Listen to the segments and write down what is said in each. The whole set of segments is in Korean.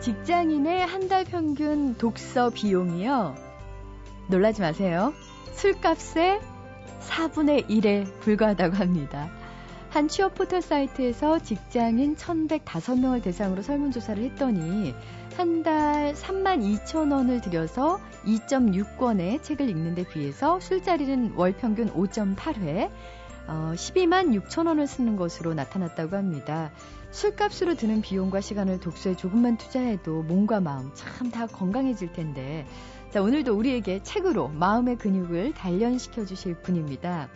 직장인의 한 달 평균 독서 비용이요. 놀라지 마세요. 술값의 4분의 1에 불과하다고 합니다. 한 취업 포털 사이트에서 직장인 1,105명을 대상으로 설문조사를 했더니 한 달 3만 2천 원을 들여서 2.6권의 책을 읽는 데 비해서 술자리는 월 평균 5.8회, 어, 12만 6천 원을 쓰는 것으로 나타났다고 합니다. 술값으로 드는 비용과 시간을 독서에 조금만 투자해도 몸과 마음 참 다 건강해질 텐데. 자, 오늘도 우리에게 책으로 마음의 근육을 단련시켜 주실 분입니다.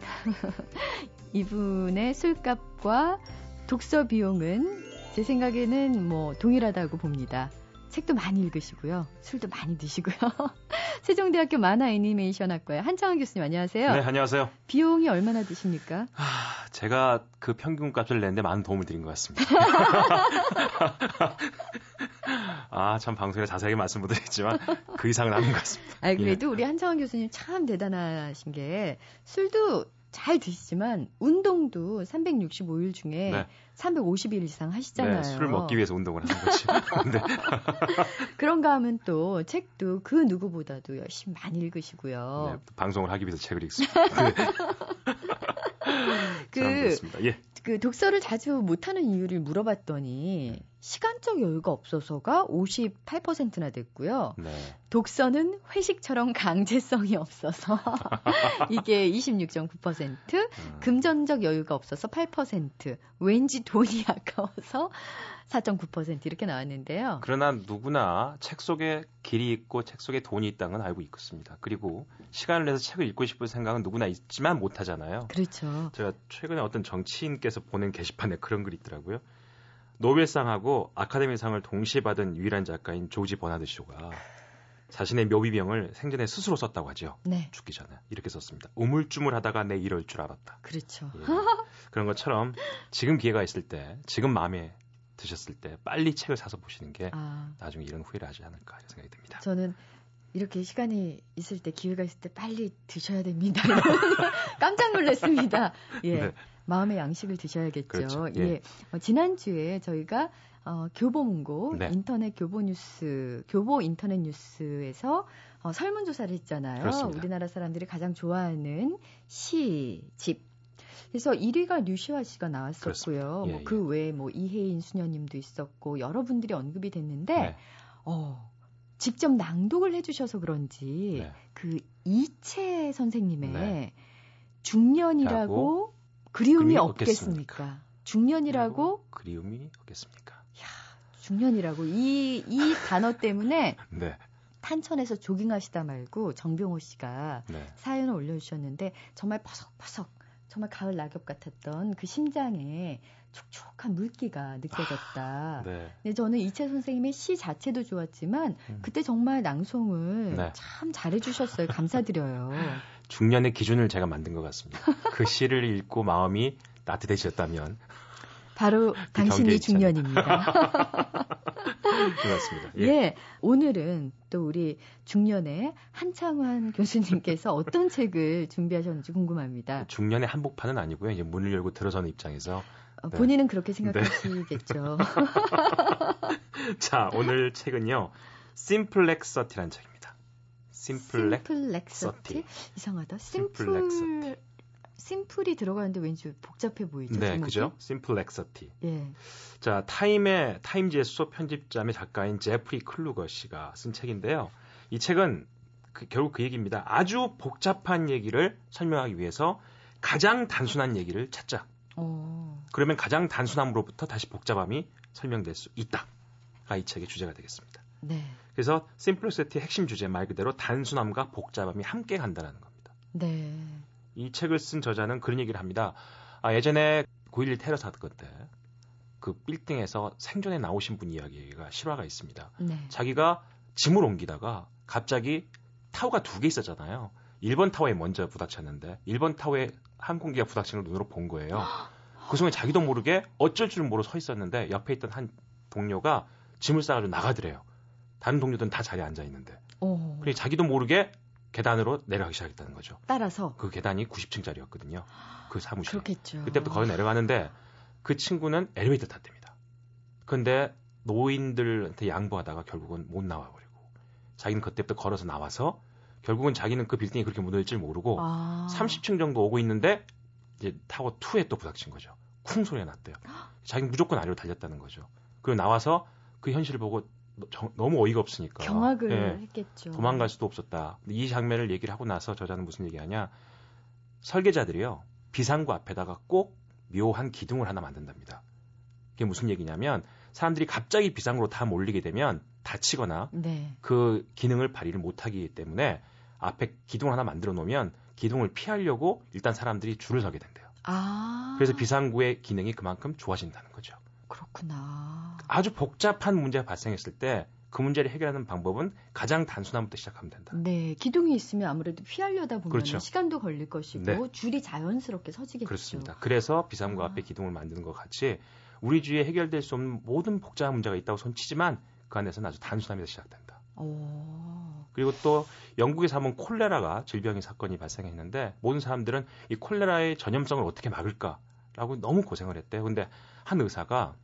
이분의 술값과 독서 비용은 제 생각에는 뭐 동일하다고 봅니다. 책도 많이 읽으시고요. 술도 많이 드시고요. 세종대학교 만화 애니메이션학과의 한창원 교수님 안녕하세요. 네, 안녕하세요. 비용이 얼마나 드십니까? 아, 제가 그 평균 값을 내는데 많은 도움을 드린 것 같습니다. 아, 참 방송에 자세하게 말씀 못 드렸지만 그 이상은 아닌 것 같습니다. 아, 그래도 예. 우리 한창원 교수님 참 대단하신 게 술도 잘 드시지만 운동도 365일 중에 네. 350일 이상 하시잖아요. 네, 술을 먹기 위해서 운동을 하는 거지. 네. 그런가 하면 또 책도 그 누구보다도 열심히 많이 읽으시고요. 네, 방송을 하기 위해서 책을 읽습니다. 네. 그, 예. 그 독서를 자주 못하는 이유를 물어봤더니 시간적 여유가 없어서가 58%나 됐고요. 네. 독서는 회식처럼 강제성이 없어서 이게 26.9%, 음. 금전적 여유가 없어서 8%, 왠지 돈이 아까워서 4.9% 이렇게 나왔는데요. 그러나 누구나 책 속에 길이 있고 책 속에 돈이 있다는 건 알고 있습니다. 그리고 시간을 내서 책을 읽고 싶은 생각은 누구나 있지만 못 하잖아요. 그렇죠. 제가 최근에 어떤 정치인께서 보낸 게시판에 그런 글이 있더라고요. 노벨상하고 아카데미상을 동시에 받은 유일한 작가인 조지 버나드 쇼가 자신의 묘비병을 생전에 스스로 썼다고 하죠. 네. 죽기 전에 이렇게 썼습니다. 우물쭈물하다가 내 이럴 줄 알았다. 그렇죠. 예. 그런 것처럼 지금 기회가 있을 때, 지금 마음에 드셨을 때 빨리 책을 사서 보시는 게 아. 나중에 이런 후회를 하지 않을까 생각이 듭니다. 저는 이렇게 시간이 있을 때 기회가 있을 때 빨리 드셔야 됩니다. 깜짝 놀랐습니다. 예. 네. 마음의 양식을 드셔야겠죠. 그렇죠. 예. 예. 어, 지난주에 저희가 어, 교보문고 네. 인터넷 교보 뉴스, 교보 인터넷 뉴스에서 어, 설문조사를 했잖아요. 그렇습니다. 우리나라 사람들이 가장 좋아하는 시, 집, 그래서 1위가 류시아 씨가 나왔었고요. 예, 뭐그 예. 외에 뭐 이혜인 수녀님도 있었고 여러분들이 언급이 됐는데 네. 어 직접 낭독을 해주셔서 그런지 네. 그 이채 선생님의 네. 중년이라고 그리움이 없겠습니까? 없겠습니까? 중년이라고 그리움이 없겠습니까? 야, 중년이라고 이 이 단어 때문에 네. 탄천에서 조깅하시다 말고 정병호 씨가 네. 사연을 올려주셨는데 정말 퍼석퍼석 정말 가을 낙엽 같았던 그 심장에 촉촉한 물기가 느껴졌다. 아, 네. 근데 저는 이채 선생님의 시 자체도 좋았지만 음. 그때 정말 낭송을 네. 참 잘해주셨어요. 감사드려요. 중년의 기준을 제가 만든 것 같습니다. 그 시를 읽고 마음이 따뜻해졌다면 바로 그 당신이 중년입니다. 그렇습니다. 예. 예. 오늘은 또 우리 중년의 한창환 교수님께서 어떤 책을 준비하셨는지 궁금합니다. 중년의 한복판은 아니고요. 이제 문을 열고 들어서는 입장에서 어, 네. 본인은 그렇게 생각하시겠죠. 네. 자, 오늘 책은요. Simplexity라는 책 Simplexity. 이상하다. Simple simple이 들어가는데 왠지 복잡해 보이죠. 네, 제목이? 그죠? Simplexity. 예. 자, 타임의 타임지의 수석 편집자이자 작가인 제프리 클루거 씨가 쓴 책인데요. 이 책은 그, 결국 그 얘기입니다. 아주 복잡한 얘기를 설명하기 위해서 가장 단순한 얘기를 찾자. 오. 어. 그러면 가장 단순함으로부터 다시 복잡함이 설명될 수 있다 가 이 책의 주제가 되겠습니다. 네. 그래서 심플렉서티의 핵심 주제 말 그대로 단순함과 복잡함이 함께 간다는 겁니다. 네. 이 책을 쓴 저자는 그런 얘기를 합니다. 아, 예전에 9.11 테러 사건 때 그 빌딩에서 생존에 나오신 분 이야기가 실화가 있습니다. 네. 자기가 짐을 옮기다가 갑자기 타워가 두 개 있었잖아요. 1번 타워에 먼저 부닥쳤는데 1번 타워에 항공기가 부닥치는 걸 눈으로 본 거예요. 그 순간 자기도 모르게 어쩔 줄 모르고 서 있었는데 옆에 있던 한 동료가 짐을 싸가지고 나가더래요. 다른 동료들은 다 자리에 앉아 있는데. 그래 자기도 모르게 계단으로 내려가기 시작했다는 거죠. 따라서 그 계단이 90층짜리였거든요. 그 사무실. 그렇겠죠. 그때부터 거기 내려가는데 그 친구는 엘리베이터 탔답니다. 근데 노인들한테 양보하다가 결국은 못 나와 버리고 자기는 그때부터 걸어서 나와서 결국은 자기는 그 빌딩이 그렇게 무너질 줄 모르고 아. 30층 정도 오고 있는데 이제 타워 2에 또 부닥친 거죠. 쿵 소리가 났대요. 자기는 무조건 아래로 달렸다는 거죠. 그리고 나와서 그 현실을 보고 너무 어이가 없으니까 경악을 예, 했겠죠. 도망갈 수도 없었다. 이 장면을 얘기를 하고 나서 저자는 무슨 얘기하냐? 설계자들이요 비상구 앞에다가 꼭 묘한 기둥을 하나 만든답니다. 그게 무슨 얘기냐면 사람들이 갑자기 비상구로 다 몰리게 되면 다치거나 네. 그 기능을 발휘를 못하기 때문에 앞에 기둥 하나 만들어 놓으면 기둥을 피하려고 일단 사람들이 줄을 서게 된대요. 아. 그래서 비상구의 기능이 그만큼 좋아진다는 거죠. 그렇구나. 아주 복잡한 문제가 발생했을 때 그 문제를 해결하는 방법은 가장 단순함부터 시작하면 된다. 네, 기둥이 있으면 아무래도 피하려다 보면 그렇죠. 시간도 걸릴 것이고 네. 줄이 자연스럽게 서지겠죠. 그렇습니다. 그래서 비상구 아. 앞에 기둥을 만드는 것 같이 우리 주위에 해결될 수 없는 모든 복잡한 문제가 있다고 손치지만 그 안에서는 아주 단순함에서 시작된다. 오. 그리고 또 영국에서 한번 콜레라가 질병의 사건이 발생했는데 모든 사람들은 이 콜레라의 전염성을 어떻게 막을까 라고 너무 고생을 했대요. 근데 한 의사가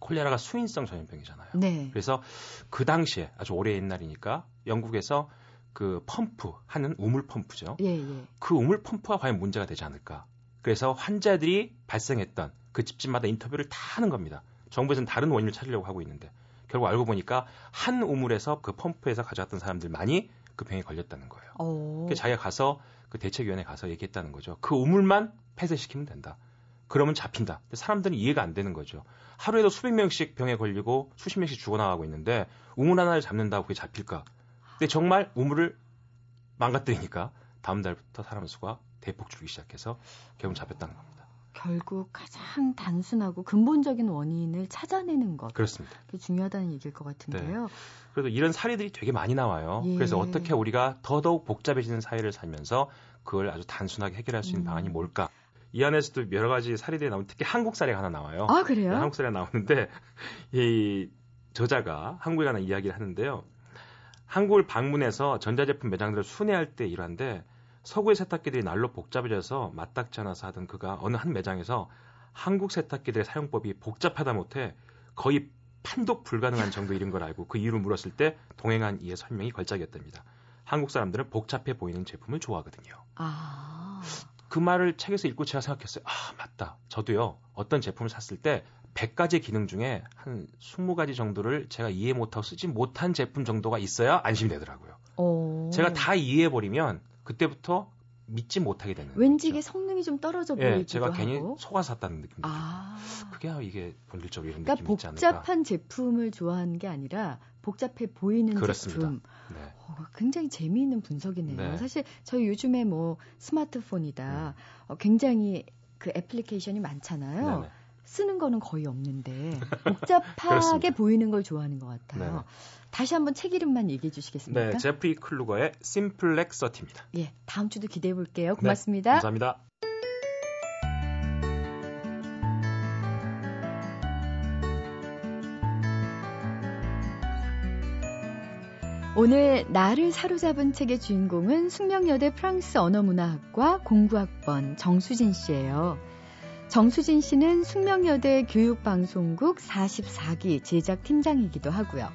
콜레라가 수인성 전염병이잖아요. 네. 그래서 그 당시에 아주 오래 옛날이니까 영국에서 그 펌프 하는 우물 펌프죠. 예, 예. 그 우물 펌프가 과연 문제가 되지 않을까. 그래서 환자들이 발생했던 그 집집마다 인터뷰를 다 하는 겁니다. 정부에서는 다른 원인을 찾으려고 하고 있는데 결국 알고 보니까 한 우물에서 그 펌프에서 가져왔던 사람들만이 그 병에 걸렸다는 거예요. 그래서 자기가 가서 그 대책위원회 가서 얘기했다는 거죠. 그 우물만 폐쇄시키면 된다. 그러면 잡힌다. 사람들은 이해가 안 되는 거죠. 하루에도 수백 명씩 병에 걸리고 수십 명씩 죽어나가고 있는데 우물 하나를 잡는다고 그게 잡힐까? 근데 정말 우물을 망가뜨리니까 다음 달부터 사람 수가 대폭 줄기 시작해서 결국 잡혔다는 겁니다. 결국 가장 단순하고 근본적인 원인을 찾아내는 것. 그렇습니다. 그게 중요하다는 얘기일 것 같은데요. 네. 그래도 이런 사례들이 되게 많이 나와요. 예. 그래서 어떻게 우리가 더더욱 복잡해지는 사회를 살면서 그걸 아주 단순하게 해결할 수 있는 음. 방안이 뭘까? 이 안에서도 여러 가지 사례들이 나오면 특히 한국 사례가 하나 나와요. 아, 그래요? 네, 한국 사례가 나오는데 이 저자가 한국에 관한 이야기를 하는데요. 한국을 방문해서 전자제품 매장들을 순회할 때 일환데 서구의 세탁기들이 날로 복잡해져서 마땅치 않아서 하던 그가 어느 한 매장에서 한국 세탁기들의 사용법이 복잡하다 못해 거의 판독 불가능한 정도 이른 걸 알고 그 이유를 물었을 때 동행한 이의 설명이 걸작이었답니다. 한국 사람들은 복잡해 보이는 제품을 좋아하거든요. 아. 그 말을 책에서 읽고 제가 생각했어요. 아, 맞다. 저도요, 어떤 제품을 샀을 때 100가지 기능 중에 한 20가지 정도를 제가 이해 못하고 쓰지 못한 제품 정도가 있어야 안심이 되더라고요. 오. 제가 다 이해해버리면 그때부터 믿지 못하게 되는. 왠지 이게 성능이 좀 떨어져 보이기도 예, 제가 괜히 속아 샀다는 느낌이 아. 그게 이게 본질적으로 이런 그러니까 느낌이 있지 않을까. 복잡한 제품을 좋아하는 게 아니라 복잡해 보이는 그렇습니다. 제품. 네. 어, 굉장히 재미있는 분석이네요. 네. 사실 저희 요즘에 뭐 스마트폰이다. 음. 어, 굉장히 그 애플리케이션이 많잖아요. 네네. 쓰는 거는 거의 없는데 복잡하게 보이는 걸 좋아하는 것 같아요. 네. 다시 한번 책 이름만 얘기해 주시겠습니까? 네, 제프리 클루거의 심플렉 서티입니다. 예, 다음 주도 기대해 볼게요. 고맙습니다. 네, 감사합니다. 오늘 나를 사로잡은 책의 주인공은 숙명여대 프랑스 언어문화학과 공부학번 정수진 씨예요. 정수진 씨는 숙명여대 교육방송국 44기 제작팀장이기도 하고요.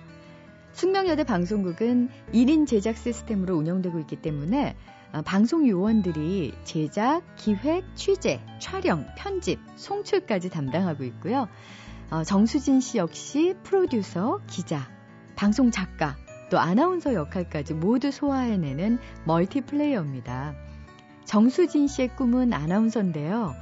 숙명여대 방송국은 1인 제작 시스템으로 운영되고 있기 때문에 아, 방송 요원들이 제작, 기획, 취재, 촬영, 편집, 송출까지 담당하고 있고요. 어, 정수진 씨 역시 프로듀서, 기자, 방송 작가, 또 아나운서 역할까지 모두 소화해내는 멀티플레이어입니다. 정수진 씨의 꿈은 아나운서인데요.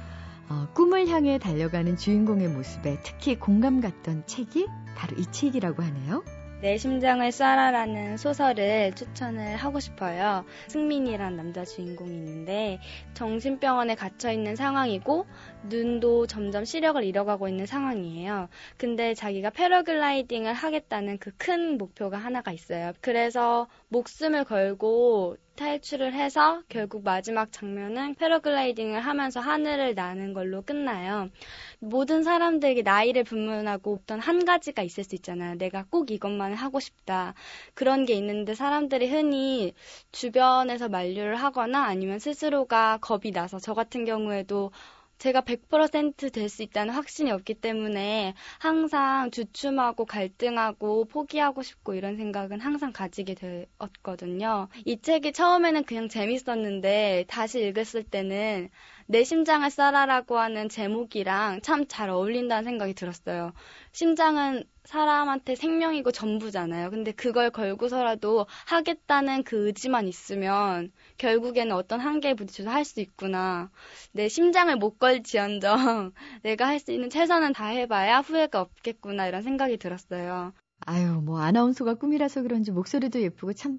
어, 꿈을 향해 달려가는 주인공의 모습에 특히 공감 갔던 책이 바로 이 책이라고 하네요. 내 심장을 쏴라라는 소설을 추천을 하고 싶어요. 승민이란 남자 주인공이 있는데 정신병원에 갇혀 있는 상황이고 눈도 점점 시력을 잃어가고 있는 상황이에요. 근데 자기가 패러글라이딩을 하겠다는 그 큰 목표가 하나가 있어요. 그래서 목숨을 걸고 탈출을 해서 결국 마지막 장면은 패러글라이딩을 하면서 하늘을 나는 걸로 끝나요. 모든 사람들에게 나이를 불문하고 어떤 한 가지가 있을 수 있잖아요. 내가 꼭 이것만 하고 싶다. 그런 게 있는데 사람들이 흔히 주변에서 만류를 하거나 아니면 스스로가 겁이 나서 저 같은 경우에도 제가 100%될 수 있다는 확신이 없기 때문에 항상 주춤하고 갈등하고 포기하고 싶고 이런 생각은 항상 가지게 되었거든요. 이 책이 처음에는 그냥 재밌었는데 다시 읽었을 때는 내 심장을 쏴라라고 하는 제목이랑 참 잘 어울린다는 생각이 들었어요. 심장은 사람한테 생명이고 전부잖아요. 근데 그걸 걸고서라도 하겠다는 그 의지만 있으면 결국에는 어떤 한계에 부딪혀서 할 수 있구나. 내 심장을 못 걸지언정 내가 할 수 있는 최선은 다 해봐야 후회가 없겠구나 이런 생각이 들었어요. 아유, 뭐 아나운서가 꿈이라서 그런지 목소리도 예쁘고 참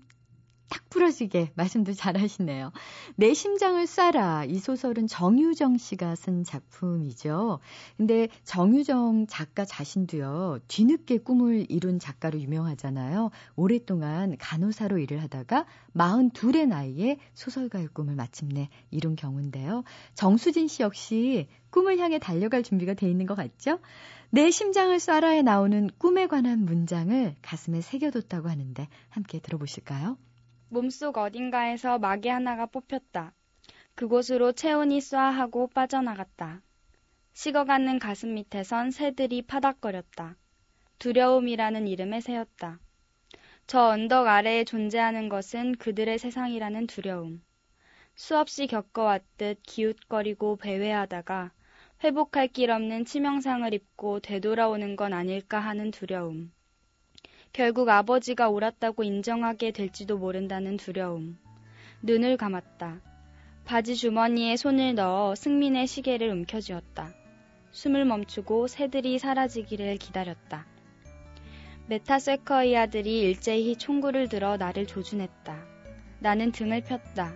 딱 부러지게 말씀도 잘하시네요. 내 심장을 쏴라. 이 소설은 정유정 씨가 쓴 작품이죠. 근데 정유정 작가 자신도요, 뒤늦게 꿈을 이룬 작가로 유명하잖아요. 오랫동안 간호사로 일을 하다가 42의 나이에 소설가의 꿈을 마침내 이룬 경우인데요. 정수진 씨 역시 꿈을 향해 달려갈 준비가 돼 있는 것 같죠? 내 심장을 쏴라에 나오는 꿈에 관한 문장을 가슴에 새겨뒀다고 하는데 함께 들어보실까요? 몸속 어딘가에서 마개 하나가 뽑혔다. 그곳으로 체온이 쏴하고 빠져나갔다. 식어가는 가슴 밑에선 새들이 파닥거렸다. 두려움이라는 이름에 새였다. 저 언덕 아래에 존재하는 것은 그들의 세상이라는 두려움. 수없이 겪어왔듯 기웃거리고 배회하다가 회복할 길 없는 치명상을 입고 되돌아오는 건 아닐까 하는 두려움. 결국 아버지가 옳았다고 인정하게 될지도 모른다는 두려움. 눈을 감았다. 바지 주머니에 손을 넣어 승민의 시계를 움켜쥐었다. 숨을 멈추고 새들이 사라지기를 기다렸다. 메타세커이아들이 일제히 총구를 들어 나를 조준했다. 나는 등을 폈다.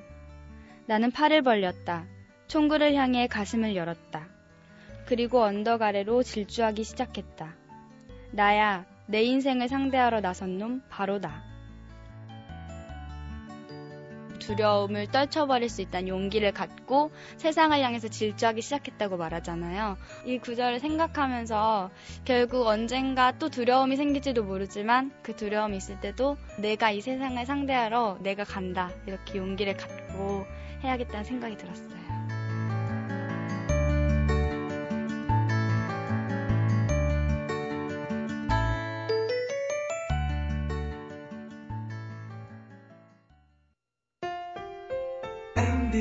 나는 팔을 벌렸다. 총구를 향해 가슴을 열었다. 그리고 언덕 아래로 질주하기 시작했다. 나야, 내 인생을 상대하러 나선 놈 바로 나. 두려움을 떨쳐버릴 수 있다는 용기를 갖고 세상을 향해서 질주하기 시작했다고 말하잖아요. 이 구절을 생각하면서 결국 언젠가 또 두려움이 생길지도 모르지만 그 두려움이 있을 때도 내가 이 세상을 상대하러 내가 간다. 이렇게 용기를 갖고 해야겠다는 생각이 들었어요.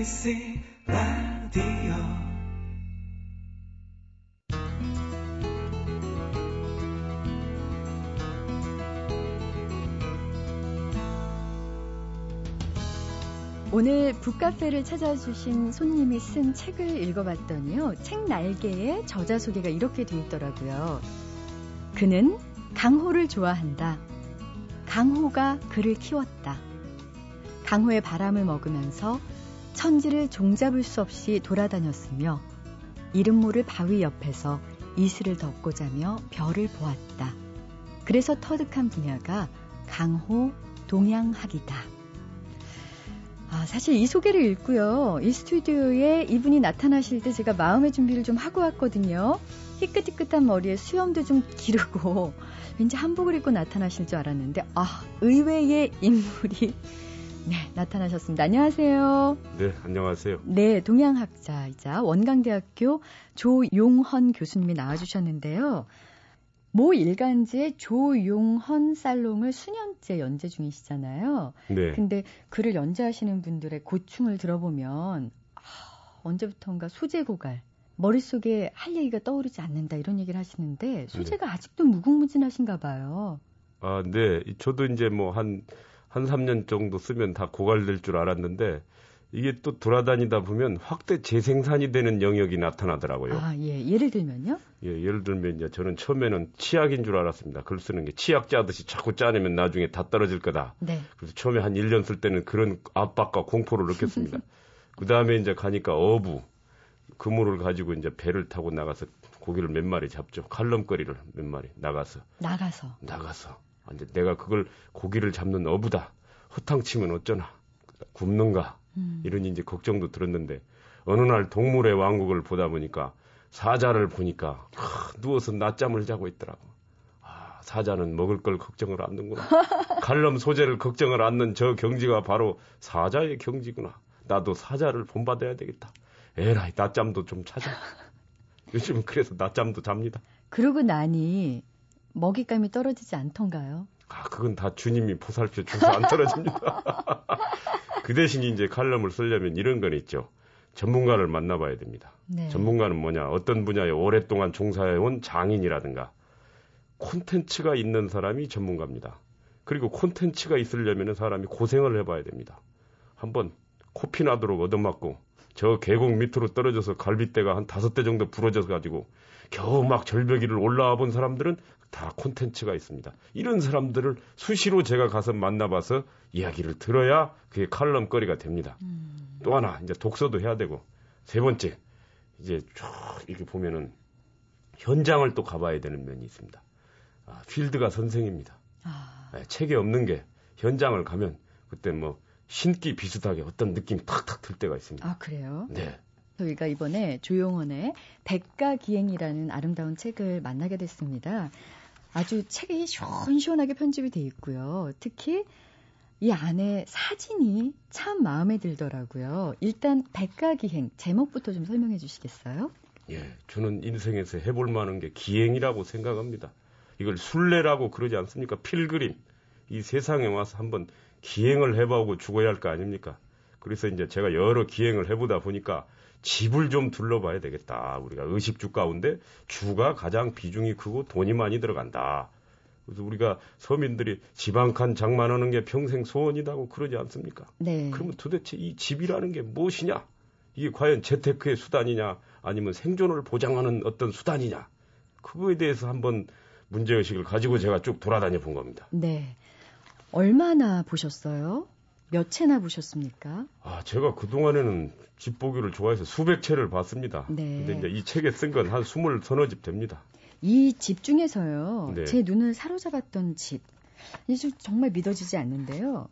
MBC 라디오 오늘 북카페를 찾아주신 손님이 쓴 책을 읽어봤더니요. 책 날개에 저자 소개가 이렇게 돼 있더라고요. 그는 강호를 좋아한다. 강호가 그를 키웠다. 강호의 바람을 먹으면서 천지를 종잡을 수 없이 돌아다녔으며 이름 모를 바위 옆에서 이슬을 덮고 자며 별을 보았다. 그래서 터득한 분야가 강호 동양학이다. 아, 사실 이 소개를 읽고요. 이 스튜디오에 이분이 나타나실 때 제가 마음의 준비를 좀 하고 왔거든요. 희끗희끗한 머리에 수염도 좀 기르고 왠지 한복을 입고 나타나실 줄 알았는데 아, 의외의 인물이 네, 나타나셨습니다. 안녕하세요. 네, 안녕하세요. 네, 동양학자이자 원광대학교 조용헌 교수님이 나와주셨는데요. 모 일간지의 조용헌 살롱을 수년째 연재 중이시잖아요. 네. 근데 글을 연재하시는 분들의 고충을 들어보면 아, 언제부턴가 소재 고갈, 머릿속에 할 얘기가 떠오르지 않는다 이런 얘기를 하시는데 소재가 네. 아직도 무궁무진하신가 봐요. 아, 네. 저도 이제 뭐 한 한 3년 정도 쓰면 다 고갈될 줄 알았는데 이게 또 돌아다니다 보면 확대 재생산이 되는 영역이 나타나더라고요. 아, 예. 예를 들면요? 예, 예를 들면 이제 저는 처음에는 치약인 줄 알았습니다. 글 쓰는 게 치약 짜듯이 자꾸 짜내면 나중에 다 떨어질 거다. 네. 그래서 처음에 한 1년 쓸 때는 그런 압박과 공포를 느꼈습니다. 그 다음에 이제 가니까 어부, 그물을 가지고 이제 배를 타고 나가서 고기를 몇 마리 잡죠. 칼럼거리를 몇 마리 나가서. 나가서. 나가서. 이제 내가 그걸 고기를 잡는 어부다. 허탕치면 어쩌나. 굶는가. 음. 이런 이제 걱정도 들었는데 어느 날 동물의 왕국을 보다 보니까 사자를 보니까 아, 누워서 낮잠을 자고 있더라고. 아, 사자는 먹을 걸 걱정을 안는구나. 칼럼 소재를 걱정을 않는 저 경지가 바로 사자의 경지구나. 나도 사자를 본받아야 되겠다. 에라이 낮잠도 좀 찾아. 요즘은 그래서 낮잠도 잡니다. 그러고 나니 먹잇감이 떨어지지 않던가요? 아, 그건 다 주님이 보살펴 줘서 안 떨어집니다. 그 대신 이제 칼럼을 쓰려면 이런 건 있죠. 전문가를 만나봐야 됩니다. 네. 전문가는 뭐냐? 어떤 분야에 오랫동안 종사해온 장인이라든가 콘텐츠가 있는 사람이 전문가입니다. 그리고 콘텐츠가 있으려면 사람이 고생을 해봐야 됩니다. 한번 코피 나도록 얻어맞고 저 계곡 밑으로 떨어져서 갈비대가 한 다섯 대 정도 부러져서 가지고 겨우 막 절벽 위를 올라와 본 사람들은 다 콘텐츠가 있습니다. 이런 사람들을 수시로 제가 가서 만나봐서 이야기를 들어야 그게 칼럼거리가 됩니다. 음. 또 하나 이제 독서도 해야 되고 세 번째 이제 쭉 이렇게 보면은 현장을 또 가봐야 되는 면이 있습니다. 아, 필드가 선생입니다. 아. 네, 책이 없는 게 현장을 가면 그때 뭐 신기 비슷하게 어떤 느낌이 탁탁 들 때가 있습니다. 아 그래요? 네. 저희가 이번에 조용원의 백가기행이라는 아름다운 책을 만나게 됐습니다. 아주 책이 시원시원하게 편집이 돼 있고요. 특히 이 안에 사진이 참 마음에 들더라고요. 일단 백가기행 제목부터 좀 설명해 주시겠어요? 예, 저는 인생에서 해볼 만한 게 기행이라고 생각합니다. 이걸 순례라고 그러지 않습니까? 필그림. 이 세상에 와서 한번 기행을 해보고 죽어야 할 거 아닙니까? 그래서 이제 제가 여러 기행을 해보다 보니까 집을 좀 둘러봐야 되겠다. 우리가 의식주 가운데 주가 가장 비중이 크고 돈이 많이 들어간다. 그래서 우리가 서민들이 집 한 칸 장만하는 게 평생 소원이라고 그러지 않습니까? 네. 그러면 도대체 이 집이라는 게 무엇이냐? 이게 과연 재테크의 수단이냐? 아니면 생존을 보장하는 어떤 수단이냐? 그거에 대해서 한번 문제의식을 가지고 제가 쭉 돌아다녀 본 겁니다. 네. 얼마나 보셨어요? 몇 채나 보셨습니까? 아, 제가 그동안에는 집 보기를 좋아해서 수백 채를 봤습니다. 네. 근데 이제 이 책에 쓴 건 한 스물 서너 집 됩니다. 이 집 중에서요. 네. 제 눈을 사로잡았던 집. 이게 정말 믿어지지 않는데요.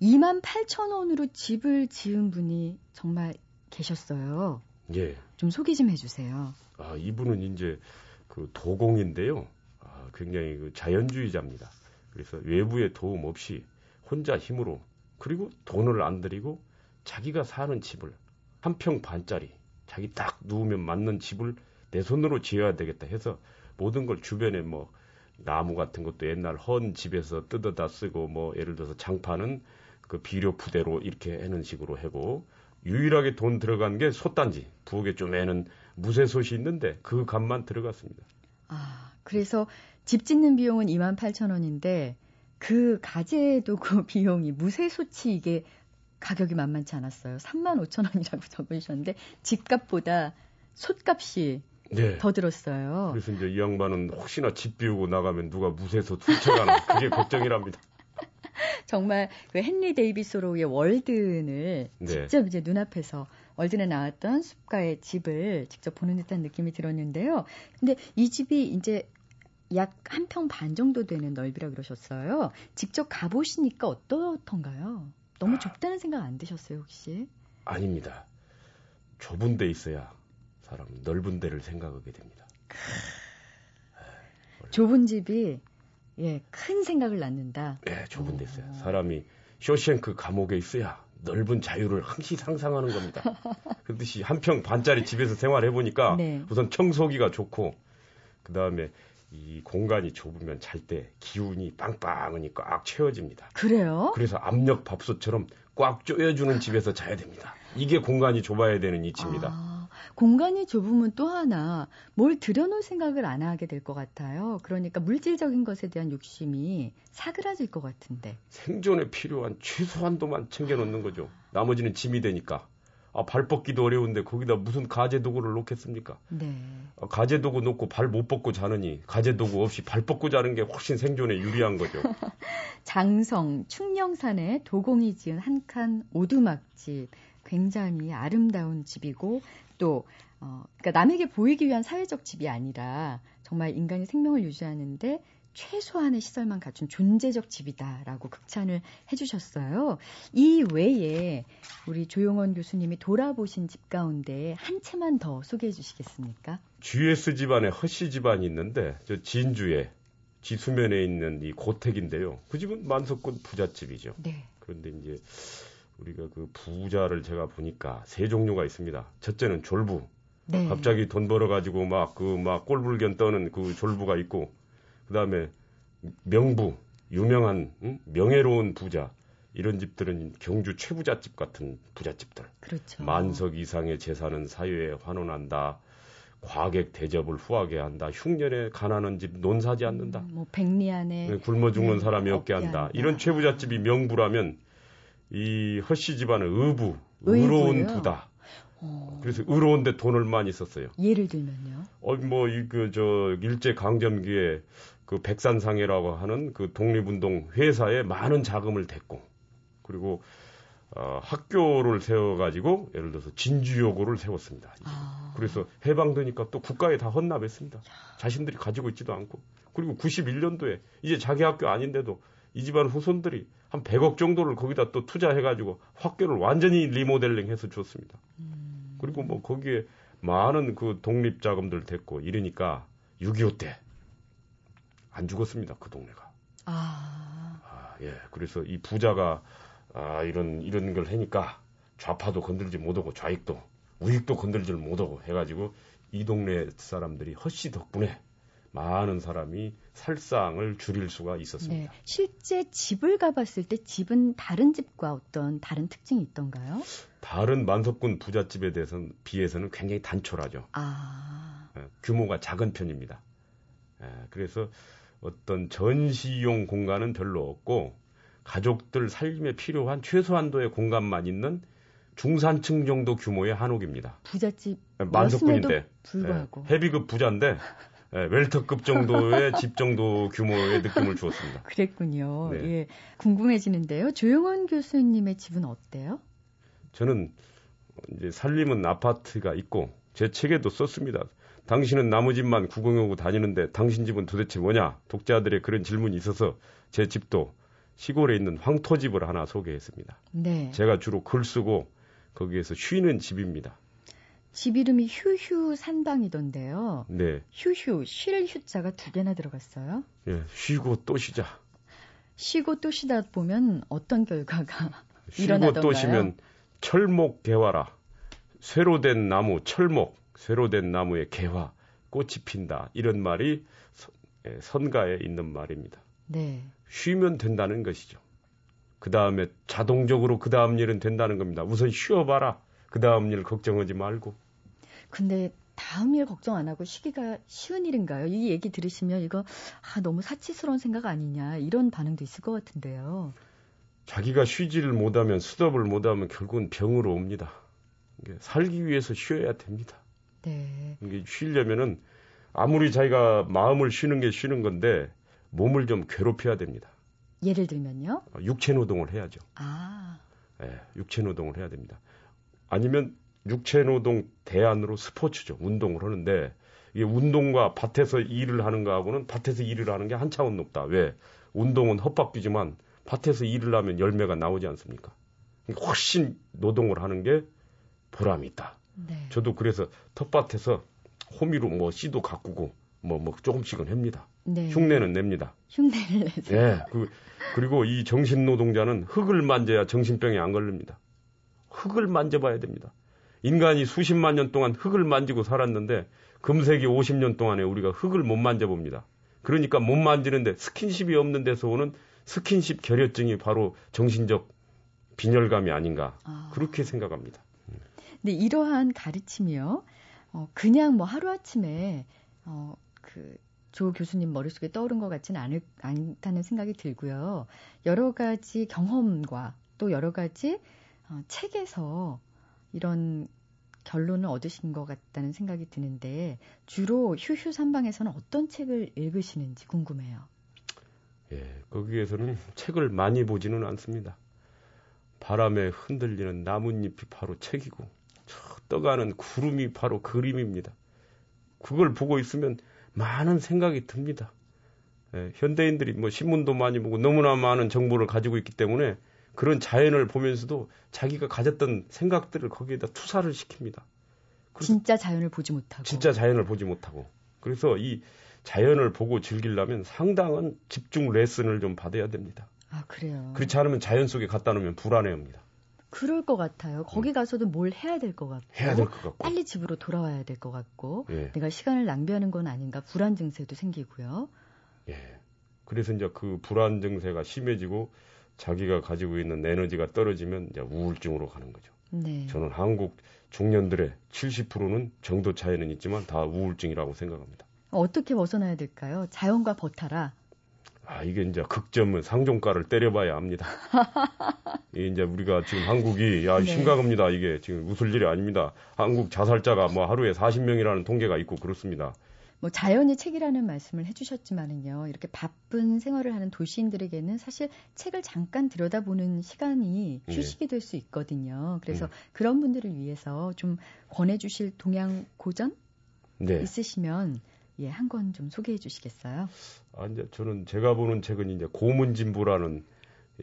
2만 8천 원으로 집을 지은 분이 정말 계셨어요. 예. 좀 소개 좀 해주세요. 아, 이분은 이제 그 도공인데요. 아, 굉장히 그 자연주의자입니다. 그래서 외부의 도움 없이 혼자 힘으로 그리고 돈을 안 들이고 자기가 사는 집을 한 평 반짜리 자기 딱 누우면 맞는 집을 내 손으로 지어야 되겠다 해서 모든 걸 주변에 뭐 나무 같은 것도 옛날 헌 집에서 뜯어다 쓰고 뭐 예를 들어서 장판은 그 비료 부대로 이렇게 해는 식으로 하고 유일하게 돈 들어간 게 솥단지 부엌에 좀 애는 무쇠솥이 있는데 그 값만 들어갔습니다. 아 그래서 집 짓는 비용은 2만 8천 원인데 그 가재도 그 비용이 무쇠 소치 이게 가격이 만만치 않았어요. 3만 5천 원이라고 적으셨는데 집값보다 솥값이 네. 더 들었어요. 그래서 이제 이 양반은 혹시나 집 비우고 나가면 누가 무쇠소 훔쳐가나 그게 걱정이랍니다. 정말 그 헨리 데이비소로의 월든을 네. 직접 이제 눈앞에서 월든에 나왔던 숲가의 집을 직접 보는 듯한 느낌이 들었는데요. 근데 이 집이 이제 약 한 평 반 정도 되는 넓이라 그러셨어요. 직접 가보시니까 어떻던가요? 너무 아. 좁다는 생각 안 드셨어요, 혹시? 아닙니다. 좁은 데 있어야 사람 넓은 데를 생각하게 됩니다. 네, 좁은 집이 예, 큰 생각을 낳는다. 네, 좁은 데 있어야. 사람이 쇼셴크 감옥에 있어야 넓은 자유를 항시 상상하는 겁니다. 그렇듯이 한 평 반짜리 집에서 생활해 보니까 네. 우선 청소기가 좋고 그 다음에 이 공간이 좁으면 잘 때 기운이 빵빵하니 꽉 채워집니다. 그래요? 그래서 압력 밥솥처럼 꽉 조여주는 집에서 자야 됩니다. 이게 공간이 좁아야 되는 이치입니다. 아, 공간이 좁으면 또 하나 뭘 들여놓을 생각을 안 하게 될 것 같아요. 그러니까 물질적인 것에 대한 욕심이 사그라질 것 같은데. 생존에 필요한 최소한도만 챙겨놓는 거죠. 나머지는 짐이 되니까. 아, 발 뻗기도 어려운데 거기다 무슨 가재 도구를 놓겠습니까? 네. 아, 가재 도구 놓고 발 못 뻗고 자느니 가재 도구 없이 발 뻗고 자는 게 훨씬 생존에 유리한 거죠. 장성 충령산에 도공이 지은 한 칸 오두막집 굉장히 아름다운 집이고 또 어, 그러니까 남에게 보이기 위한 사회적 집이 아니라 정말 인간의 생명을 유지하는데 최소한의 시설만 갖춘 존재적 집이다라고 극찬을 해주셨어요. 이 외에 우리 조용원 교수님이 돌아보신 집 가운데 한 채만 더 소개해 주시겠습니까? GS 집안에 허씨 집안이 있는데 저 진주에 지수면에 있는 이 고택인데요. 그 집은 만석군 부잣집이죠. 네. 그런데 이제 우리가 그 부자를 제가 보니까 세 종류가 있습니다. 첫째는 졸부. 네. 갑자기 돈 벌어 가지고 막 그 막 꼴불견 떠는 그 졸부가 있고, 그 다음에 명부, 유명한 응? 명예로운 부자. 이런 집들은 경주 최부잣집 같은 부잣집들. 그렇죠. 만석 이상의 재산은 사회에 환원한다. 과객 대접을 후하게 한다. 흉년에 가난한 집 논사지 않는다. 음, 뭐 백리 안에 네, 굶어 죽는 네, 사람이 없게 한다. 한다. 이런 최부잣집이 명부라면 이 허씨 집안은 의부, 의로운 부다. 어. 그래서 의로운데 돈을 많이 썼어요. 예를 들면요. 어, 뭐, 이, 그, 저, 일제 강점기에 그 백산상해라고 하는 그 독립운동 회사에 많은 자금을 댔고, 그리고 어, 학교를 세워가지고 예를 들어서 진주여고를 세웠습니다. 아. 그래서 해방되니까 또 국가에 다 헌납했습니다. 자신들이 가지고 있지도 않고 그리고 91년도에 이제 자기 학교 아닌데도 이 집안 후손들이 한 100억 정도를 거기다 또 투자해가지고 학교를 완전히 리모델링 해서 줬습니다. 음. 그리고 뭐 거기에 많은 그 독립 자금들 됐고 이러니까 6.25 때 안 죽었습니다. 그 동네가. 아. 아, 예. 그래서 이 부자가 아, 이런, 이런 걸 하니까 좌파도 건들지 못하고 좌익도, 우익도 건들지 못하고 해가지고 이 동네 사람들이 허씨 덕분에 많은 사람이 살상을 줄일 수가 있었습니다. 네. 실제 집을 가봤을 때 집은 다른 집과 어떤 다른 특징이 있던가요? 다른 만석군 부잣집에 대해서는 비해서는 굉장히 단촐하죠. 아. 예, 규모가 작은 편입니다. 예, 그래서 어떤 전시용 공간은 별로 없고 가족들 살림에 필요한 최소한도의 공간만 있는 중산층 정도 규모의 한옥입니다. 부잣집 네, 만석군인데 불구하고 네, 헤비급 부자인데 네, 웰터급 정도의 집 정도 규모의 느낌을 주었습니다. 그랬군요. 네. 예, 궁금해지는데요. 조영원 교수님의 집은 어때요? 저는 이제 살림은 아파트가 있고 제 책에도 썼습니다. 당신은 나무 집만 구경하고 다니는데 당신 집은 도대체 뭐냐? 독자들의 그런 질문이 있어서 제 집도 시골에 있는 황토집을 하나 소개했습니다. 네. 제가 주로 글 쓰고 거기에서 쉬는 집입니다. 집 이름이 휴휴 산방이던데요. 네. 휴휴 쉴 휴자가 두 개나 들어갔어요. 예, 쉬고 또 쉬자. 쉬고 또 쉬다 보면 어떤 결과가 일어나던가요? 쉬고 또 쉬면 철목 개화라. 쇠로 된 나무 철목, 쇠로 된 나무에 개화, 꽃이 핀다. 이런 말이 예, 선가에 있는 말입니다. 네. 쉬면 된다는 것이죠. 그 다음에 자동적으로 그 다음 일은 된다는 겁니다. 우선 쉬어봐라. 그 다음 일 걱정하지 말고. 근데 다음 일 걱정 안 하고 쉬기가 쉬운 일인가요? 이 얘기 들으시면 이거 아, 너무 사치스러운 생각 아니냐 이런 반응도 있을 것 같은데요. 자기가 쉬지를 못하면 수업을 못하면 결국은 병으로 옵니다. 살기 위해서 쉬어야 됩니다. 네. 이게 쉬려면은 아무리 자기가 마음을 쉬는 게 쉬는 건데 몸을 좀 괴롭혀야 됩니다. 예를 들면요? 어, 육체 노동을 해야죠. 아. 네, 육체 노동을 해야 됩니다. 아니면 육체 노동 대안으로 스포츠죠. 운동을 하는데 이게 운동과 밭에서 일을 하는 거하고는 밭에서 일을 하는 게 한 차원 높다. 왜? 운동은 헛밥비지만 밭에서 일을 하면 열매가 나오지 않습니까? 그러니까 훨씬 노동을 하는 게 보람이 있다. 네. 저도 그래서 텃밭에서 호미로 뭐 씨도 가꾸고 뭐, 뭐 조금씩은 합니다. 네. 흉내는 냅니다. 흉내를 내세요. 네. 그, 그리고 이 정신 노동자는 흙을 만져야 정신병이 안 걸립니다. 흙을 만져봐야 됩니다. 인간이 수십만 년 동안 흙을 만지고 살았는데 금세기 50년 동안에 우리가 흙을 못 만져봅니다. 그러니까 못 만지는데 스킨십이 없는 데서 오는 스킨십 결여증이 바로 정신적 빈혈감이 아닌가 아. 그렇게 생각합니다. 근데 이러한 가르침이요, 어, 그냥 뭐 하루아침에 어, 그 조 교수님 머릿속에 떠오른 것 같지는 않을, 않다는 생각이 들고요. 여러 가지 경험과 또 여러 가지 어, 책에서 이런 결론을 얻으신 것 같다는 생각이 드는데 주로 휴휴 삼방에서는 어떤 책을 읽으시는지 궁금해요. 예, 거기에서는 책을 많이 보지는 않습니다. 바람에 흔들리는 나뭇잎이 바로 책이고 저 떠가는 구름이 바로 그림입니다. 그걸 보고 있으면 많은 생각이 듭니다. 예, 현대인들이 뭐 신문도 많이 보고 너무나 많은 정보를 가지고 있기 때문에 그런 자연을 보면서도 자기가 가졌던 생각들을 거기에다 투사를 시킵니다. 진짜 자연을 보지 못하고. 진짜 자연을 보지 못하고. 그래서 이 자연을 보고 즐기려면 상당한 집중 레슨을 좀 받아야 됩니다. 아, 그래요? 그렇지 않으면 자연 속에 갖다 놓으면 불안해합니다. 그럴 것 같아요. 거기 음. 가서도 뭘 해야 될 것 같고. 해야 될 것 같고. 빨리 집으로 돌아와야 될 것 같고. 예. 내가 시간을 낭비하는 건 아닌가 불안 증세도 생기고요. 예. 그래서 이제 그 불안 증세가 심해지고 자기가 가지고 있는 에너지가 떨어지면 이제 우울증으로 가는 거죠. 네. 저는 한국 중년들의 70%는 정도 차이는 있지만 다 우울증이라고 생각합니다. 어떻게 벗어나야 될까요? 자연과 버타라. 아, 이게 이제 극점은 상종가를 때려봐야 합니다. 이게 이제 우리가 지금 한국이, 야, 네. 심각합니다. 이게 지금 웃을 일이 아닙니다. 한국 자살자가 뭐 하루에 40명이라는 통계가 있고 그렇습니다. 뭐 자연이 책이라는 말씀을 해주셨지만은요, 이렇게 바쁜 생활을 하는 도시인들에게는 사실 책을 잠깐 들여다보는 시간이 예. 휴식이 될 수 있거든요. 그래서 네. 그런 분들을 위해서 좀 권해주실 동양 고전 네. 있으시면 예, 한 권 좀 소개해 주시겠어요? 아, 이제 저는 제가 보는 책은 이제 고문진부라는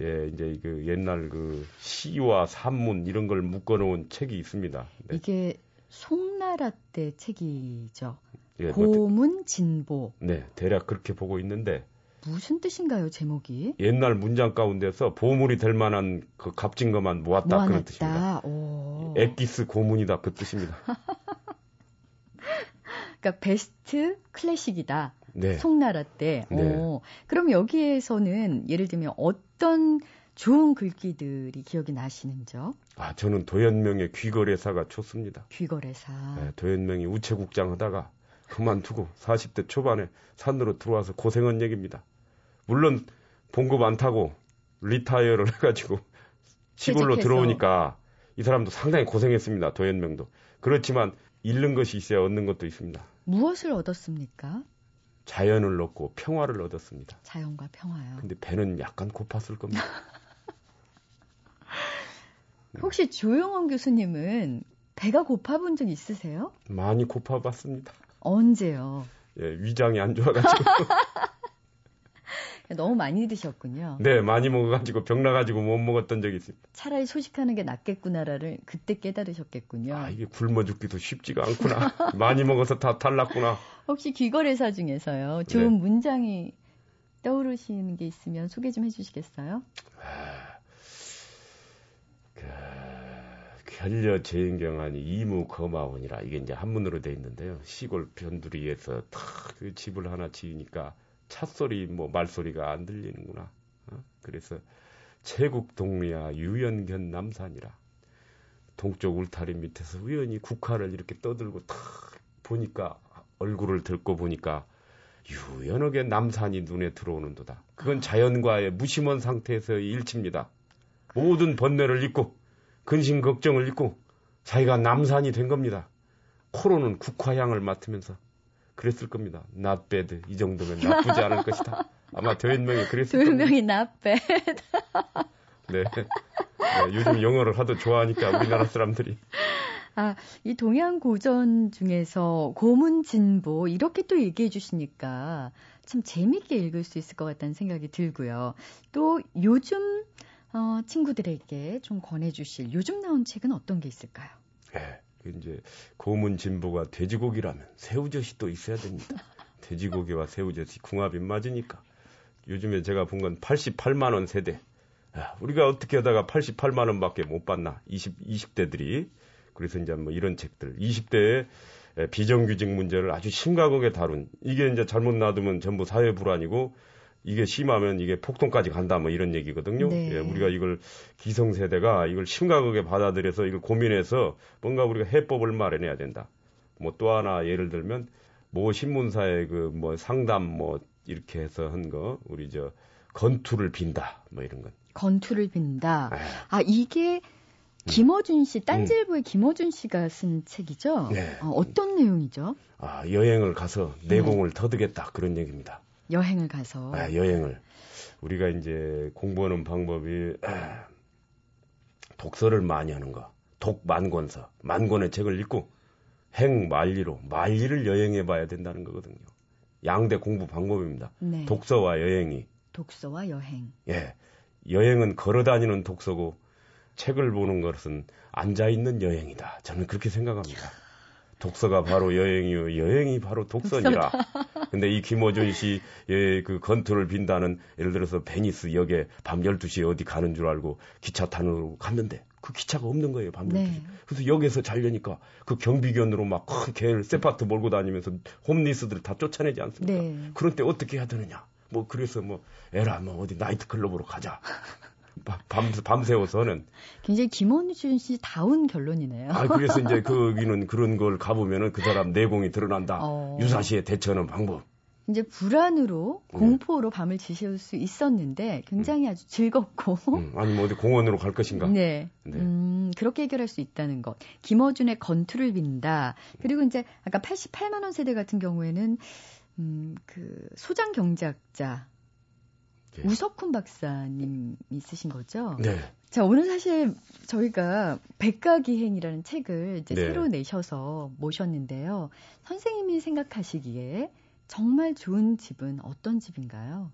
예, 이제 그 옛날 그 시와 산문 이런 걸 묶어 놓은 책이 있습니다. 네. 이게 송나라 때 책이죠. 예, 뭐 고문 진보. 네, 대략 그렇게 보고 있는데 무슨 뜻인가요, 제목이? 옛날 문장 가운데서 보물이 될 만한 그 값진 것만 모았다 모아놨다. 그런 뜻입니다. 오. 엑기스 고문이다 그 뜻입니다. 그러니까 베스트 클래식이다. 네. 송나라 때. 네. 오, 그럼 여기에서는 예를 들면 어떤 좋은 글귀들이 기억이 나시는지요? 아, 저는 도연명의 귀거래사가 좋습니다. 귀거래사. 네, 도연명이 우체국장 하다가 그만두고 40대 초반에 산으로 들어와서 고생한 얘기입니다. 물론 봉급 안 타고 retire를 해가지고 시골로 퇴직해서. 들어오니까 이 사람도 상당히 고생했습니다. 도연명도. 그렇지만 잃는 것이 있어야 얻는 것도 있습니다. 무엇을 얻었습니까? 자연을 얻고 평화를 얻었습니다. 자연과 평화요. 근데 배는 약간 고팠을 겁니다. 혹시 조영원 교수님은 배가 고파본 적 있으세요? 많이 고파봤습니다. 언제요? 예, 위장이 안 좋아가지고. 너무 많이 드셨군요. 네, 많이 먹어가지고 병 나가지고 못 먹었던 적이 있습니다. 차라리 소식하는 게 낫겠구나를 그때 깨달으셨겠군요. 아, 이게 굶어 죽기도 쉽지가 않구나. 많이 먹어서 다 탈났구나. 혹시 귀거래사 중에서요, 좋은 네. 문장이 떠오르시는 게 있으면 소개 좀 해주시겠어요? 아, 그, 결려 재인경하니 이무 거마원이라 이게 이제 한문으로 돼 있는데요. 시골 변두리에서 탁그 집을 하나 지으니까 찻소리 뭐 말소리가 안 들리는구나. 어? 그래서 최국 동리야 유연견 남산이라 동쪽 울타리 밑에서 우연히 국화를 이렇게 떠들고 탁 보니까 얼굴을 들고 보니까 유연하게 남산이 눈에 들어오는도다. 그건 자연과의 무심한 상태에서의 일치입니다. 모든 번뇌를 잊고 근심 걱정을 잊고 자기가 남산이 된 겁니다. 코로는 국화향을 맡으면서 그랬을 겁니다. not bad. 이 정도면 나쁘지 않을 것이다. 아마 도현명이 그랬을 겁니다. 도현명이 not bad. 네. 네. 요즘 영어를 하도 좋아하니까 우리나라 사람들이. 아, 이 동양 고전 중에서 고문 진보 이렇게 또 얘기해 주시니까 참 재밌게 읽을 수 있을 것 같다는 생각이 들고요. 또 요즘 어, 친구들에게 좀 권해 주실 요즘 나온 책은 어떤 게 있을까요? 네. 이제 고문 진보가 돼지고기라면 새우젓이 또 있어야 됩니다. 돼지고기와 새우젓이 궁합이 맞으니까. 요즘에 제가 본 건 88만 원 세대. 야, 우리가 어떻게 하다가 88만 원밖에 못 받나? 20 20대들이. 그래서 이제 뭐 이런 책들 20대의 비정규직 문제를 아주 심각하게 다룬 이게 이제 잘못 놔두면 전부 사회 불안이고 이게 심하면 이게 폭동까지 간다 뭐 이런 얘기거든요. 네. 예, 우리가 이걸 기성세대가 이걸 심각하게 받아들여서 이걸 고민해서 뭔가 우리가 해법을 마련해야 된다. 뭐 또 하나 예를 들면 모 신문사의 그 뭐 상담 뭐 이렇게 해서 한 거 우리 저 건투를 빈다 뭐 이런 건. 건투를 빈다. 에이. 네. 아 이게 김어준 씨, 딴지일보의 음. 김어준 씨가 쓴 책이죠? 네. 어, 떤 내용이죠? 아, 여행을 가서 내공을 네. 터득했다. 그런 얘기입니다. 여행을 가서. 아, 여행을. 우리가 이제 공부하는 방법이 독서를 많이 하는 거. 독 만권서. 만권의 책을 읽고 행 만리로 만리를 여행해 봐야 된다는 거거든요. 양대 공부 방법입니다. 네. 독서와 여행이. 독서와 여행. 예. 여행은 걸어 다니는 독서고 책을 보는 것은 앉아 있는 여행이다. 저는 그렇게 생각합니다. 독서가 바로 여행이요. 여행이 바로 독서니라. 근데 이 김어준 씨의 그 건투를 빈다는 예를 들어서 베니스 역에 밤 12시에 어디 가는 줄 알고 기차 타러 갔는데 그 기차가 없는 거예요, 밤 12시. 네. 그래서 역에서 자려니까 그 경비견으로 막 큰 개를 세파트 몰고 다니면서 홈리스들 다 쫓아내지 않습니까? 네. 그런 때 어떻게 해야 되느냐. 뭐 그래서 뭐 에라 뭐 어디 나이트클럽으로 가자. 밤, 밤새워서는. 굉장히 김어준 씨 다운 결론이네요. 아, 그래서 이제 거기는 그런 걸 가보면은 그 사람 내공이 드러난다. 어... 유사시에 대처하는 방법. 이제 불안으로 음. 공포로 밤을 지새울 수 있었는데 굉장히 음. 아주 즐겁고 음, 아니면 어디 공원으로 갈 것인가? 네, 네. 음, 그렇게 해결할 수 있다는 것. 김어준의 건투를 빈다. 그리고 이제 아까 88만 원 세대 같은 경우에는 음, 그 소장 경제학자 네. 우석훈 박사님 있으신 거죠? 네. 자, 오늘 사실 저희가 백가기행이라는 책을 이제 네. 새로 내셔서 모셨는데요. 선생님이 생각하시기에 정말 좋은 집은 어떤 집인가요?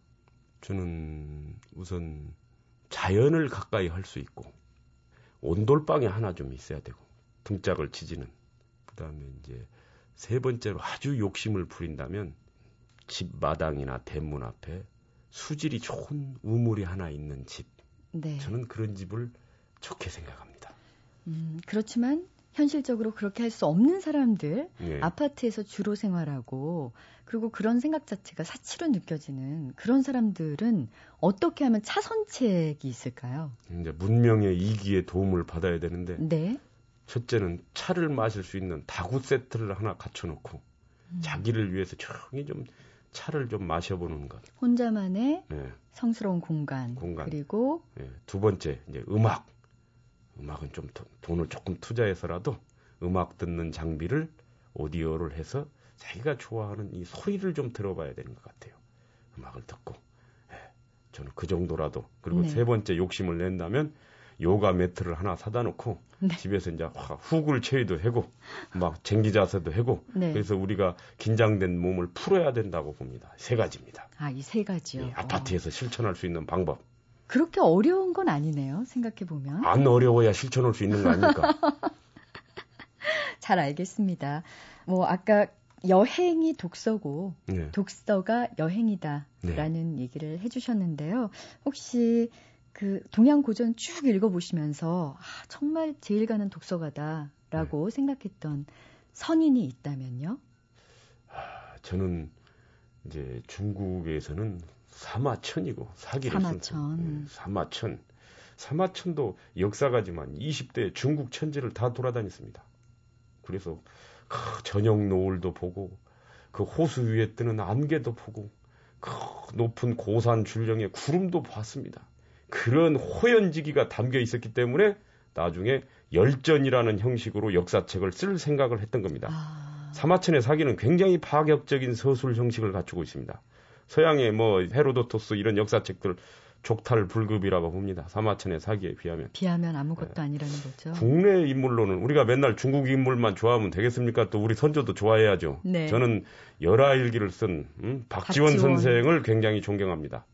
저는 우선 자연을 가까이 할 수 있고 온돌방이 하나 좀 있어야 되고 등짝을 치지는 그다음에 이제 세 번째로 아주 욕심을 부린다면 집 마당이나 대문 앞에 수질이 좋은 우물이 하나 있는 집. 네. 저는 그런 집을 좋게 생각합니다. 음, 그렇지만 현실적으로 그렇게 할 수 없는 사람들, 네. 아파트에서 주로 생활하고, 그리고 그런 생각 자체가 사치로 느껴지는 그런 사람들은 어떻게 하면 차선책이 있을까요? 이제 문명의 이기에 도움을 받아야 되는데, 네. 첫째는 차를 마실 수 있는 다구 세트를 하나 갖춰놓고, 음. 자기를 위해서 조용히 좀 차를 좀 마셔보는 것. 혼자만의 네. 성스러운 공간. 공간. 그리고 네. 두 번째 이제 음악. 음악은 좀 돈을 조금 투자해서라도 음악 듣는 장비를 오디오를 해서 자기가 좋아하는 이 소리를 좀 들어봐야 되는 것 같아요. 음악을 듣고. 네. 저는 그 정도라도. 그리고 네. 세 번째 욕심을 낸다면 요가 매트를 하나 사다 놓고 네. 집에서 이제 훅을 체위도 하고 막 쟁기 자세도 하고 네. 그래서 우리가 긴장된 몸을 풀어야 된다고 봅니다. 세 가지입니다. 아, 이 세 가지요. 예, 아파트에서 어. 실천할 수 있는 방법. 그렇게 어려운 건 아니네요. 생각해 보면. 안 어려워야 실천할 수 있는 거 아닙니까? 잘 알겠습니다. 뭐 아까 여행이 독서고 네. 독서가 여행이다라는 네. 얘기를 해주셨는데요. 혹시 그 동양 고전 쭉 읽어보시면서 아, 정말 제일 가는 독서가다라고 네. 생각했던 선인이 있다면요? 아, 저는 이제 중국에서는 사마천이고 사기를 사마천. 쓴 네, 사마천. 사마천도 역사가지만 20대 중국 천지를 다 돌아다녔습니다. 그래서 그 저녁 노을도 보고 그 호수 위에 뜨는 안개도 보고 그 높은 고산 줄령의 구름도 봤습니다. 그런 호연지기가 담겨 있었기 때문에 나중에 열전이라는 형식으로 역사책을 쓸 생각을 했던 겁니다. 아... 사마천의 사기는 굉장히 파격적인 서술 형식을 갖추고 있습니다. 서양의 뭐 헤로도토스 이런 역사책들 족탈 불급이라고 봅니다. 사마천의 사기에 비하면. 비하면 아무것도 네. 아니라는 거죠. 국내 인물로는 우리가 맨날 중국 인물만 좋아하면 되겠습니까? 또 우리 선조도 좋아해야죠. 네. 저는 열하일기를 쓴 음, 박지원, 박지원 선생을 굉장히 존경합니다.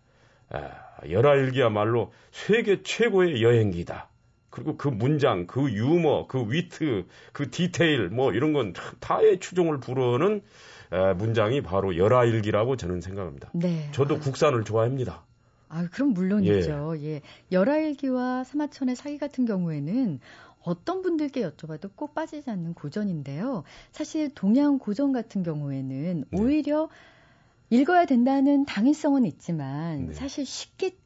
아, 열하일기야말로 세계 최고의 여행기다. 그리고 그 문장, 그 유머, 그 위트, 그 디테일, 뭐 이런 건 타의 추종을 부르는 문장이 바로 열하일기라고 저는 생각합니다. 네. 저도 아. 국산을 좋아합니다. 아, 그럼 물론이죠. 예. 예. 열하일기와 사마천의 사기 같은 경우에는 어떤 분들께 여쭤봐도 꼭 빠지지 않는 고전인데요. 사실 동양 고전 같은 경우에는 네. 오히려 읽어야 된다는 당위성은 있지만 네. 사실 쉽게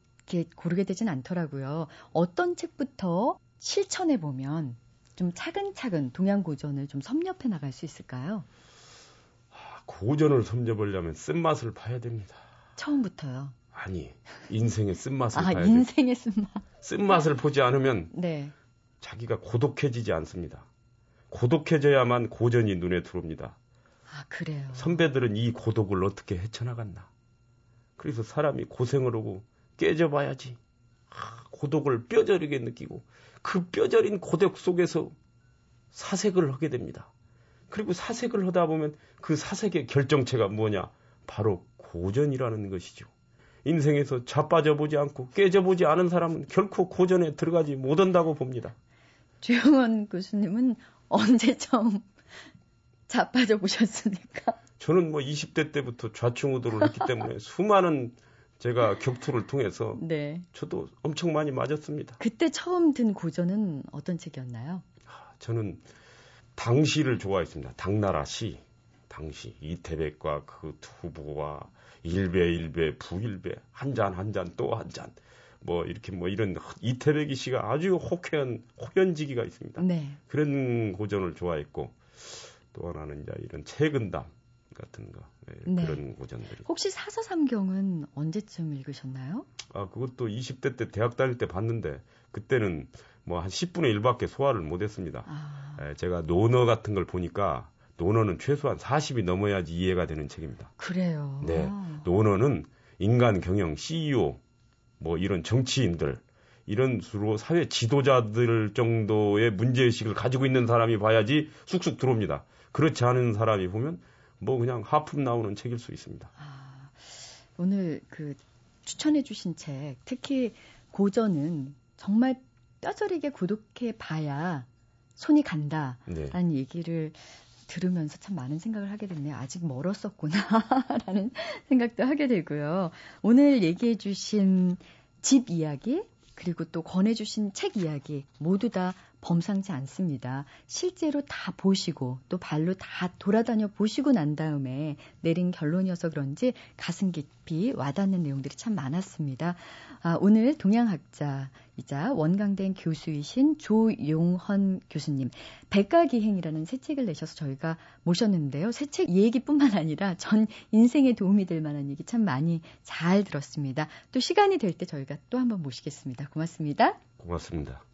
고르게 되진 않더라고요. 어떤 책부터 실천해 보면 좀 차근차근 동양 고전을 좀 섭렵해 나갈 수 있을까요? 아, 고전을 섭렵하려면 쓴맛을 봐야 됩니다. 처음부터요? 아니, 인생의 쓴맛을 아, 봐야 인생의 쓴맛. 쓴맛을 보지 않으면 네. 자기가 고독해지지 않습니다. 고독해져야만 고전이 눈에 들어옵니다. 아, 그래요. 선배들은 이 고독을 어떻게 헤쳐나갔나. 그래서 사람이 고생을 하고 깨져봐야지. 아, 고독을 뼈저리게 느끼고 그 뼈저린 고독 속에서 사색을 하게 됩니다. 그리고 사색을 하다 보면 그 사색의 결정체가 뭐냐? 바로 고전이라는 것이죠. 인생에서 자빠져 보지 않고 깨져 보지 않은 사람은 결코 고전에 들어가지 못한다고 봅니다. 주영원 교수님은 언제 처음 자빠져 보셨으니까. 저는 뭐 20대 때부터 좌충우돌을 했기 때문에 수많은 제가 격투를 통해서 네. 저도 엄청 많이 맞았습니다. 그때 처음 든 고전은 어떤 책이었나요? 저는 당시를 좋아했습니다. 당나라 시. 당시 이태백과 그 두부와 일배 일배 부일배 한 잔 한 잔 또 한 잔 뭐 이렇게 뭐 이런 이태백이 시가 아주 호쾌한 호연지기가 있습니다. 네. 그런 고전을 좋아했고 또 하나는 이제 이런 최근담 같은 거 네, 네. 그런 고전들. 혹시 사서삼경은 언제쯤 읽으셨나요? 아 그것도 20대 때 대학 다닐 때 봤는데 그때는 뭐 한 10분의 1밖에 소화를 못했습니다. 아. 에, 제가 논어 같은 걸 보니까 논어는 최소한 40이 넘어야지 이해가 되는 책입니다. 그래요. 네, 논어는 인간 경영 CEO 뭐 이런 정치인들 이런 수로 사회 지도자들 정도의 문제의식을 가지고 있는 사람이 봐야지 쑥쑥 들어옵니다. 그렇지 않은 사람이 보면 뭐 그냥 하품 나오는 책일 수 있습니다. 아, 오늘 그 추천해 주신 책, 특히 고전은 정말 뼈저리게 구독해 봐야 손이 간다라는 네. 얘기를 들으면서 참 많은 생각을 하게 됐네요. 아직 멀었었구나라는 생각도 하게 되고요. 오늘 얘기해 주신 집 이야기 그리고 또 권해 주신 책 이야기 모두 다 범상치 않습니다. 실제로 다 보시고 또 발로 다 돌아다녀 보시고 난 다음에 내린 결론이어서 그런지 가슴 깊이 와닿는 내용들이 참 많았습니다. 아, 오늘 동양학자이자 원광대 교수이신 조용헌 교수님 백가기행이라는 새 책을 내셔서 저희가 모셨는데요. 새 책 얘기뿐만 아니라 전 인생에 도움이 될 만한 얘기 참 많이 잘 들었습니다. 또 시간이 될 때 저희가 또 한번 모시겠습니다. 고맙습니다. 고맙습니다.